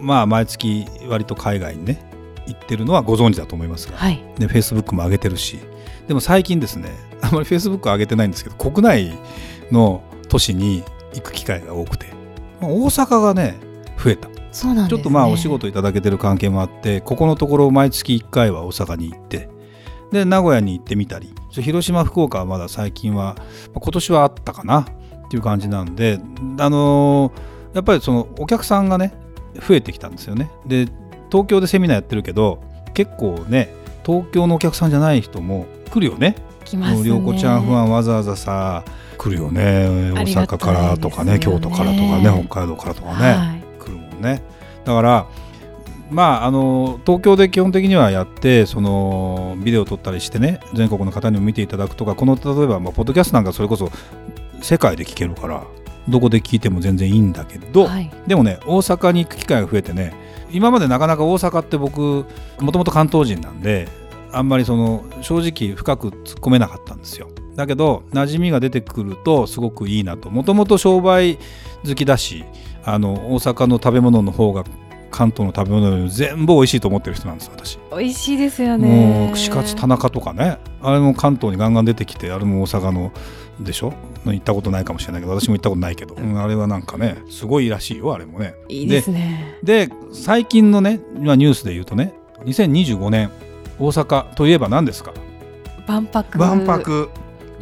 まあ毎月割と海外にね行ってるのはご存知だと思いますが、はい。でフェイスブックも上げてるしでも最近ですねあまりフェイスブック上げてないんですけど国内の都市に行く機会が多くてまあ大阪がね増えた。そうなんね、ちょっとまあお仕事いただけてる関係もあってここのところ毎月1回は大阪に行ってで名古屋に行ってみたり広島福岡はまだ最近はまあ今年はあったかなっていう感じなんであのーやっぱりそのお客さんがね増えてきたんですよね。で東京でセミナーやってるけど結構ね東京のお客さんじゃない人も来るよね。来ますね。涼子ちゃんファンわざわざさ来るよね。大阪からとかねね京都からとかね北海道からとかね、はい。来るもんね。だからまああの東京で基本的にはやってそのビデオを撮ったりしてね全国の方にも見ていただくとかこの例えばまあポッドキャストなんかそれこそ世界で聞けるからどこで聞いても全然いいんだけど、はい。でもね大阪に行く機会が増えてね今までなかなか大阪って僕もともと関東人なんであんまりその正直深く突っ込めなかったんですよ。だけど馴染みが出てくるとすごくいいなと。もともと商売好きだしあの大阪の食べ物の方が関東の食べ物全部美味しいと思ってる人なんです私。美味しいですよね。もう串カツ田中とかね。あれも関東にガンガン出てきてあれも大阪のでしょ？行ったことないかもしれないけど私も行ったことないけど、うん。あれはなんかねすごいらしいよあれもね。いいですね。で最近のね今ニュースで言うとね2025年大阪といえば何ですか？万博。万博。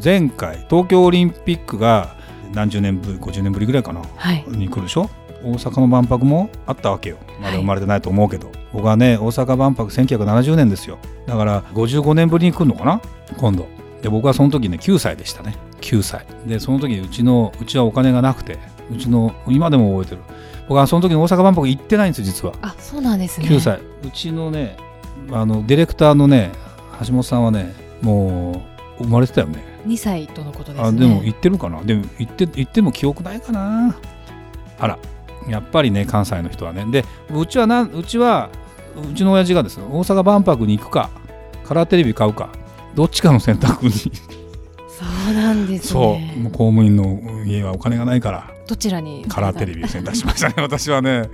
前回東京オリンピックが何十年ぶり50年ぶりぐらいかな？はい。に来るでしょ？大阪の万博もあったわけよ。まだ生まれてないと思うけど、僕はね大阪万博1970年ですよ。だから55年ぶりに来るのかな？今度。で僕はその時ね9歳でしたね。9歳。でその時うちのうちはお金がなくてうちの今でも覚えてる。僕はその時に大阪万博行ってないんですよ実は。あそうなんですね。9歳。うちのねあのディレクターのね橋本さんはねもう生まれてたよね。2歳とのことですね。あでも行ってるかな？でも行って行っても記憶ないかな。あらやっぱりね関西の人はね。でうちはなうちはうちの親父がですね大阪万博に行くかカラーテレビ買うかどっちかの選択に。そうなんですそう。ねもう公務員の家はお金がないからどちらに？カラーテレビを選択しましたね 私はね。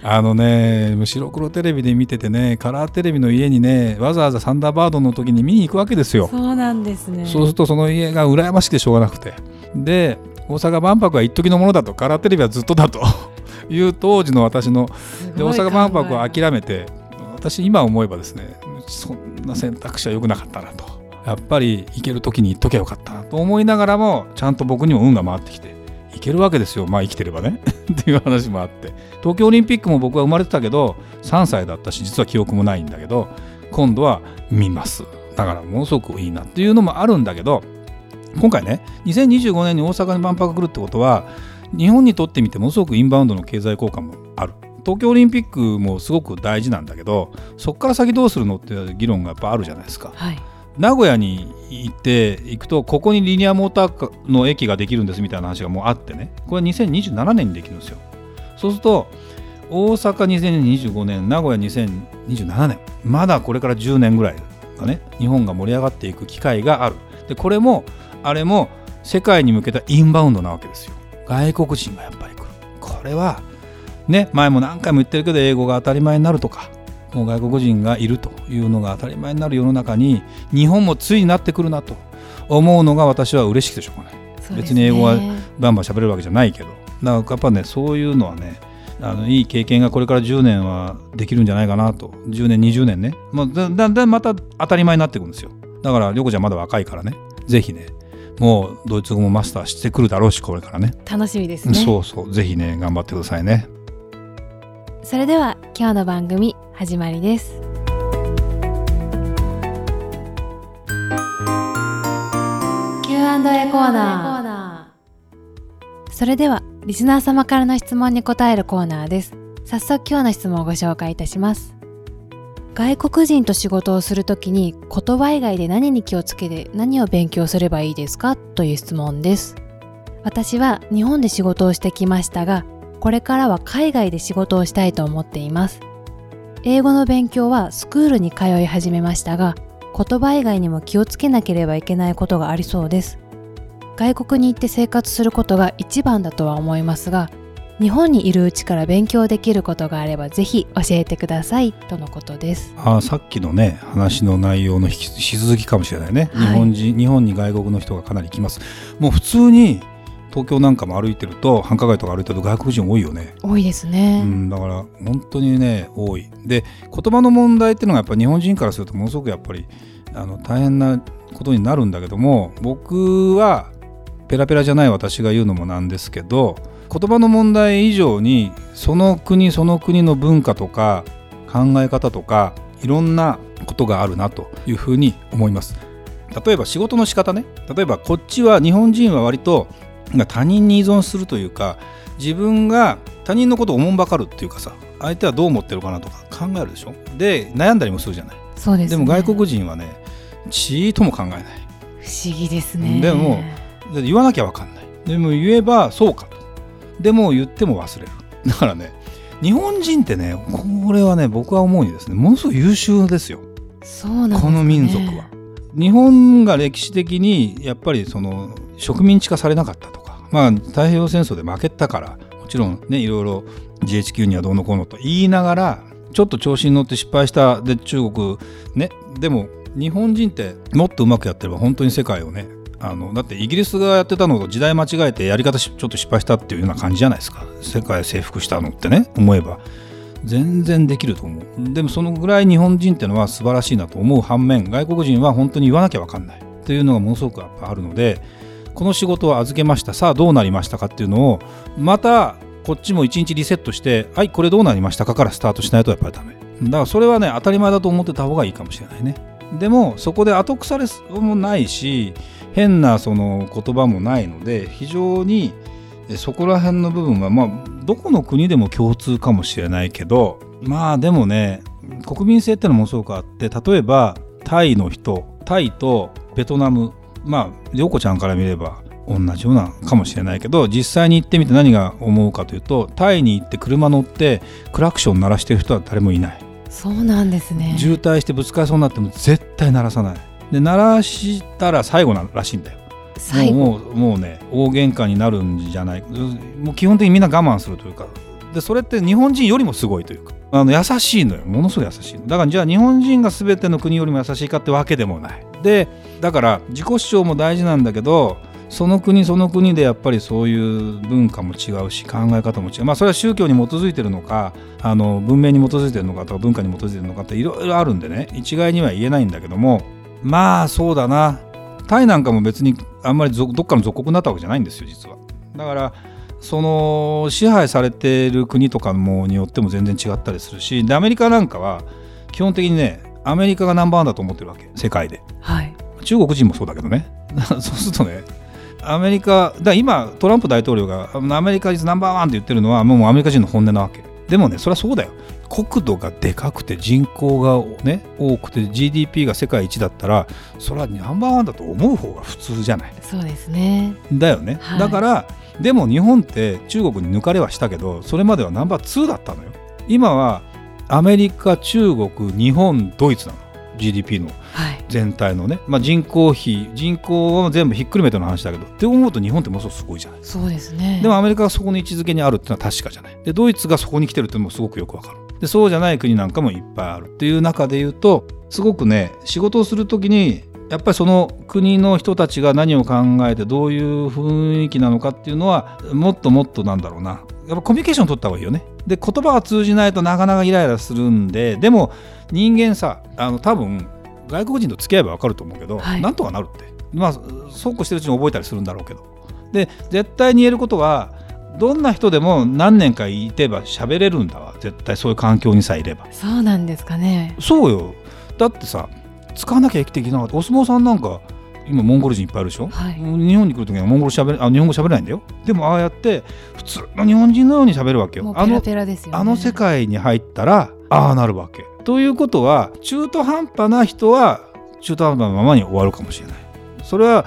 あのね白黒テレビで見ててねカラーテレビの家にねわざわざサンダーバードの時に見に行くわけですよ。そうなんですね。そうするとその家が羨ましくてしょうがなくて。で大阪万博は一時のものだと。カラーテレビはずっとだという当時の私ので大阪万博を諦めて私今思えばですねそんな選択肢は良くなかったなと。やっぱり行ける時に行っときゃよかったなと思いながらもちゃんと僕にも運が回ってきて行けるわけですよ。まあ生きてればね。っていう話もあって。東京オリンピックも僕は生まれてたけど3歳だったし実は記憶もないんだけど今度は見ます。だからものすごくいいなっていうのもあるんだけど今回ね2025年に大阪に万博来るってことは日本にとってみてものすごくインバウンドの経済効果もある。東京オリンピックもすごく大事なんだけどそこから先どうするのっていう議論がやっぱあるじゃないですか。はい。名古屋に行って行くとここにリニアモーターの駅ができるんですみたいな話がもうあってね。これは2027年にできるんですよ。そうすると大阪2025年名古屋2027年まだこれから10年ぐらいがね日本が盛り上がっていく機会がある。でこれもあれも世界に向けたインバウンドなわけですよ外国人がやっぱり来る。これはね前も何回も言ってるけど英語が当たり前になるとかもう外国人がいるというのが当たり前になる世の中に日本もついになってくるなと思うのが私は嬉しくてしょうがない。ね。別に英語はバンバン喋れるわけじゃないけど。だからやっぱねそういうのはねあのいい経験がこれから10年はできるんじゃないかなと。10年20年ね、まあ、だだんだんまた当たり前になってくるんですよ。だから涼子ちゃんまだ若いからね。ぜひねもうドイツ語もマスターしてくるだろうしこれからね。楽しみですね。そうそうぜひね頑張ってくださいね。それでは今日の番組始まりです。Q&A コーナー。それではリスナー様からの質問に答えるコーナーです。早速今日の質問をご紹介いたします外国人と仕事をするときに言葉以外で何に気をつけて何を勉強すればいいですか？という質問です。私は日本で仕事をしてきましたがこれからは海外で仕事をしたいと思っています。英語の勉強はスクールに通い始めましたが言葉以外にも気をつけなければいけないことがありそうです。外国に行って生活することが一番だとは思いますが日本にいるうちから勉強できることがあればぜひ教えてください。とのことです。あさっきのね話の内容の引き続きかもしれないね、はい。日本人日本に外国の人がかなり来ます。もう普通に東京なんかも歩いてると繁華街とか歩いてると外国人多いよね、多いですね、うん、だから本当にね多い。で言葉の問題っていうのがやっぱ日本人からするとものすごくやっぱりあの大変なことになるんだけども僕はペラペラじゃない私が言うのもなんですけど言葉の問題以上にその国その国の文化とか考え方とかいろんなことがあるなというふうに思います。例えば仕事の仕方ね。例えばこっちは日本人は割と他人に依存するというか自分が他人のことをおもんばかるっていうかさ相手はどう思ってるかなとか考えるでしょ。で悩んだりもするじゃない。そうですね。でも外国人はねちーとも考えない。不思議ですね。でもで言わなきゃ分かんない。でも言えばそうかとでも言っても忘れる。だからね日本人ってねこれはね僕は思うにですねものすごい優秀ですよ。そうなんね。この民族は。日本が歴史的にやっぱりその植民地化されなかったとかまあ太平洋戦争で負けたからもちろんねいろいろ GHQ にはどうのこうのと言いながらちょっと調子に乗って失敗したで中国ねでも日本人ってもっとうまくやってれば本当に世界をねあのだってイギリスがやってたのと時代間違えてやり方ちょっと失敗したっていうような感じじゃないですか。世界征服したのってね思えば。全然できると思う。でもそのぐらい日本人っていうのは素晴らしいなと思う反面外国人は本当に言わなきゃ分かんない。というのがものすごくやっぱあるのでこの仕事を預けました。さあどうなりましたかっていうのをまたこっちも一日リセットしてはいこれどうなりましたかからスタートしないとやっぱりダメ。だからそれはね当たり前だと思ってた方がいいかもしれないね。でもそこで後腐れもないし変なその言葉もないので非常にえそこら辺の部分はまあどこの国でも共通かもしれないけどまあでもね国民性ってのもすごくあって例えばタイの人タイとベトナムまあ涼子ちゃんから見れば同じようなかもしれないけど実際に行ってみて何が思うかというとタイに行って車乗ってクラクション鳴らしてる人は誰もいない。そうなんですね。渋滞してぶつかりそうになっても絶対鳴らさないで鳴らしたら最後ならしいんだよ。もうもうね大喧嘩になるんじゃない。もう基本的にみんな我慢するというか。でそれって日本人よりもすごいというか。あの優しいのよ。ものすごい優しいの。だからじゃあ日本人が全ての国よりも優しいかってわけでもない。でだから自己主張も大事なんだけどその国その国でやっぱりそういう文化も違うし考え方も違う。まあそれは宗教に基づいてるのかあの文明に基づいてるのかとか文化に基づいてるのかっていろいろあるんでね。一概には言えないんだけどもまあそうだな。タイなんかも別にあんまりぞどっかの属国になったわけじゃないんですよ実は。だからその支配されてる国とかもによっても全然違ったりするしでアメリカなんかは基本的にねアメリカがナンバーワンだと思ってるわけ世界で。はい。中国人もそうだけどね。そうするとねアメリカだ今トランプ大統領がアメリカイズナンバーワンって言ってるのはもうアメリカ人の本音なわけでもねそれはそうだよ。国土がでかくて人口がね多くて GDP が世界一だったらそれはナンバーワンだと思う方が普通じゃない？そうですね。だよね、はい。だからでも日本って中国に抜かれはしたけどそれまではナンバー2だったのよ。今はアメリカ中国日本ドイツなの GDP のはい。全体のね、まあ、人口比人口を全部ひっくるめての話だけどって思うと日本ってものすごくすごいじゃない。そうですね。でもアメリカがそこの位置づけにあるっていうのは確かじゃない。でドイツがそこに来てるっていうのもすごくよくわかる。でそうじゃない国なんかもいっぱいある。っていう中で言うとすごくね仕事をする時にやっぱりその国の人たちが何を考えてどういう雰囲気なのかっていうのはもっともっとなんだろうな。やっぱコミュニケーション取った方がいいよね。で言葉が通じないとなかなかイライラするんででも人間さあの多分外国人と付き合えば分かると思うけど、はい。なんとかなるって。まあそうこうしてるうちに覚えたりするんだろうけど。で絶対に言えることはどんな人でも何年かいてば喋れるんだわ。絶対そういう環境にさえいれば。そうなんですかね。そうよ。だってさ使わなきゃ生きていけなかった。お相撲さんなんか今モンゴル人いっぱいいるでしょ、はい。日本に来る時にはモンゴルしゃべれあ日本語しゃべれないんだよ。でもああやって普通の日本人のようにしゃべるわけよ。あのあの世界に入ったらああなるわけ。ということは中途半端な人は中途半端なままに終わるかもしれない。それは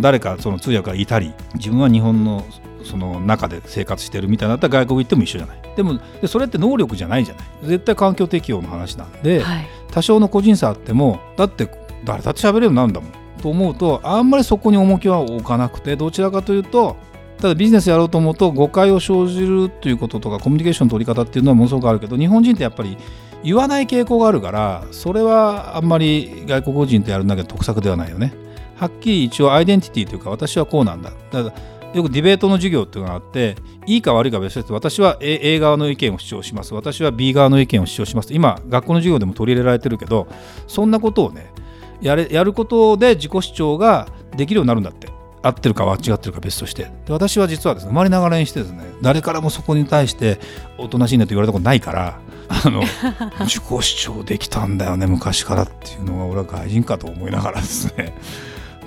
誰かその通訳がいたり自分は日本のその中で生活してるみたいになったら外国行っても一緒じゃないでもでそれって能力じゃないじゃない絶対環境適応の話なんで、はい多少の個人差あってもだって誰だって喋れるようになるんだもんと思うとあんまりそこに重きは置かなくてどちらかというとただビジネスやろうと思うと誤解を生じるということとかコミュニケーションの取り方っていうのはものすごくあるけど日本人ってやっぱり言わない傾向があるからそれはあんまり外国人とやるだけ得策ではないよね。はっきり一応アイデンティティというか私はこうなんだ。だからよくディベートの授業っていうのがあっていいか悪いか別として私は A, A 側の意見を主張します。私は B 側の意見を主張します。今学校の授業でも取り入れられてるけどそんなことをねやれやることで自己主張ができるようになるんだって。合ってるか間違ってるか別として。で私は実はですね生まれながらにしてですね誰からもそこに対しておとなしいねと言われたことないからあの 自己主張できたんだよね昔からっていうのは俺は外人かと思いながらですね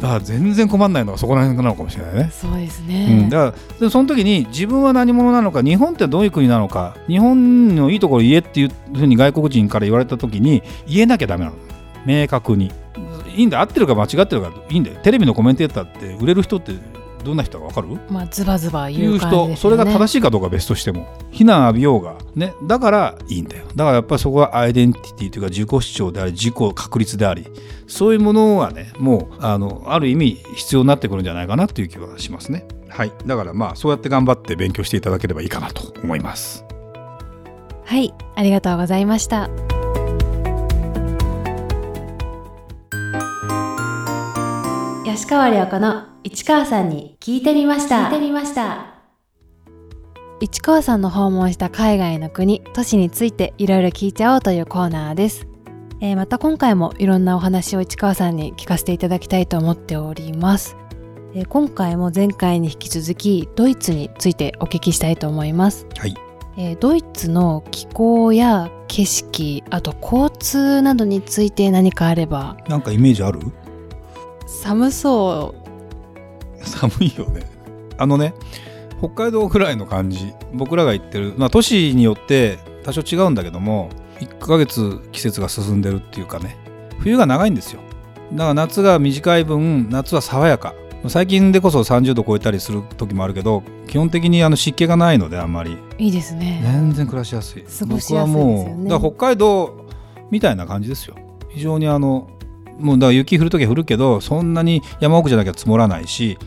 だから全然困んないのはそこら辺なのかもしれないね。そうですうん、ね、だからでその時に自分は何者なのか日本ってどういう国なのか日本のいいところ言えっていうふうに外国人から言われた時に言えなきゃダメなの。明確に。いいんだ合ってるか間違ってるか。いいんだよ。テレビのコメンテーターって売れる人ってどんな人か分かる？まあズバズバ言いう人それが正しいかどうかは別としても非難浴びようがねだからいいんだよ。だからやっぱりそこはアイデンティティというか自己主張であり自己確立でありそういうものはねもうあのある意味必要になってくるんじゃないかなという気はしますね。はい。だからまあそうやって頑張って勉強していただければいいかなと思います。はい。ありがとうございました川良子の市川さんに聞いてみました。聞いてみました。市川さんの訪問した海外の国都市についていろいろ聞いちゃおうというコーナーです、えーまた今回もいろんなお話を市川さんに聞かせていただきたいと思っております、えー今回も前回に引き続きドイツについてお聞きしたいと思います。はい。えードイツの気候や景色あと交通などについて何かあれば。なんかイメージある？寒そ寒いよね。あのね北海道ぐらいの感じ。僕らが行ってる、まあ、都市によって多少違うんだけども1ヶ月季節が進んでるっていうかね。冬が長いんですよ。だから夏が短い分夏は爽やか。最近でこそ30度超えたりする時もあるけど基本的にあの湿気がないのであんまり。ういいですね。全然暮らしやすい。過ごしやすいですよね。僕はもうだ北海道みたいな感じですよ。非常にあのもうだから雪降る時は降るけどそんなに山奥じゃなきゃ積もらないし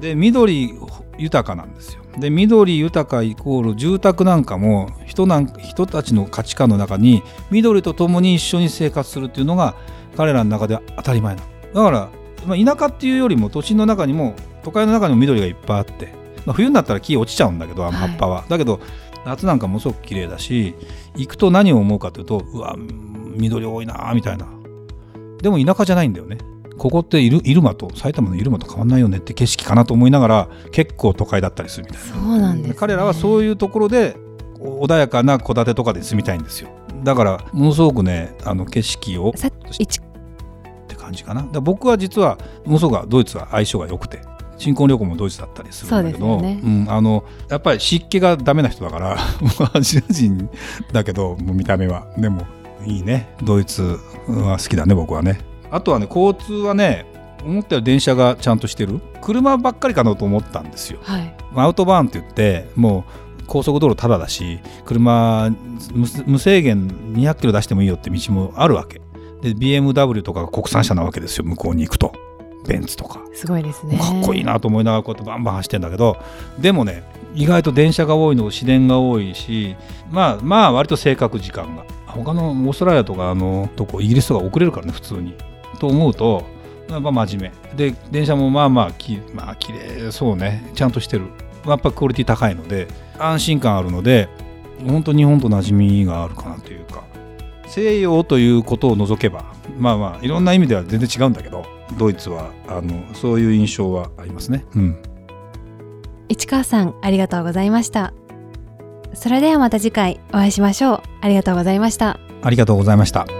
で緑豊かなんですよ。で緑豊かイコール住宅なんかも人なん人たちの価値観の中に緑と共に一緒に生活するっていうのが彼らの中では当たり前なの。だから、まあ、田舎っていうよりも都心の中にも都会の中にも緑がいっぱいあって、まあ、冬になったら木落ちちゃうんだけどあの葉っぱは、だけど夏なんかもすごく綺麗だし行くと何を思うかというとうわ緑多いなみたいなでも田舎じゃないんだよね。ここって入入間と埼玉の入間と変わんないよねって景色かなと思いながら結構都会だったりするみたいな。そうなんです、ね、彼らはそういうところでお穏やかな戸建てとかで住みたいんですよ。だからものすごくねあの景色をって感じかな。だ僕は実はものすごくドイツは相性が良くて新婚旅行もドイツだったりするんだけどそうん、あのやっぱり湿気がダメな人だからアジア人だけどもう見た目は。でもいいね。ドイツは好きだね僕はね。あとはね交通はね思ったより電車がちゃんとしてる。車ばっかりかなと思ったんですよ。はい。アウトバーンって言ってもう高速道路ただだし車無無制限200キロ出してもいいよって道もあるわけ。で BMW とかが国産車なわけですよ。向こうに行くと。ベンツとか。すごいですね。かっこいいなと思いながらこうやってバンバン走ってんだけど。でもね意外と電車が多いの市電が多いしまあまあ割と正確時間が他のオーストラリアとかあのとこイギリスとか遅れるからね普通に。と思うとやっぱ真面目。で電車もまあまあきまあ綺麗そうね。ちゃんとしてる。やっぱクオリティ高いので安心感あるので本当日本と馴染みがあるかなというか。西洋ということを除けばまあまあいろんな意味では全然違うんだけどドイツはあのそういう印象はありますね。うん、市川さんありがとうございました。それではまた次回お会いしましょうありがとうございましたありがとうございました。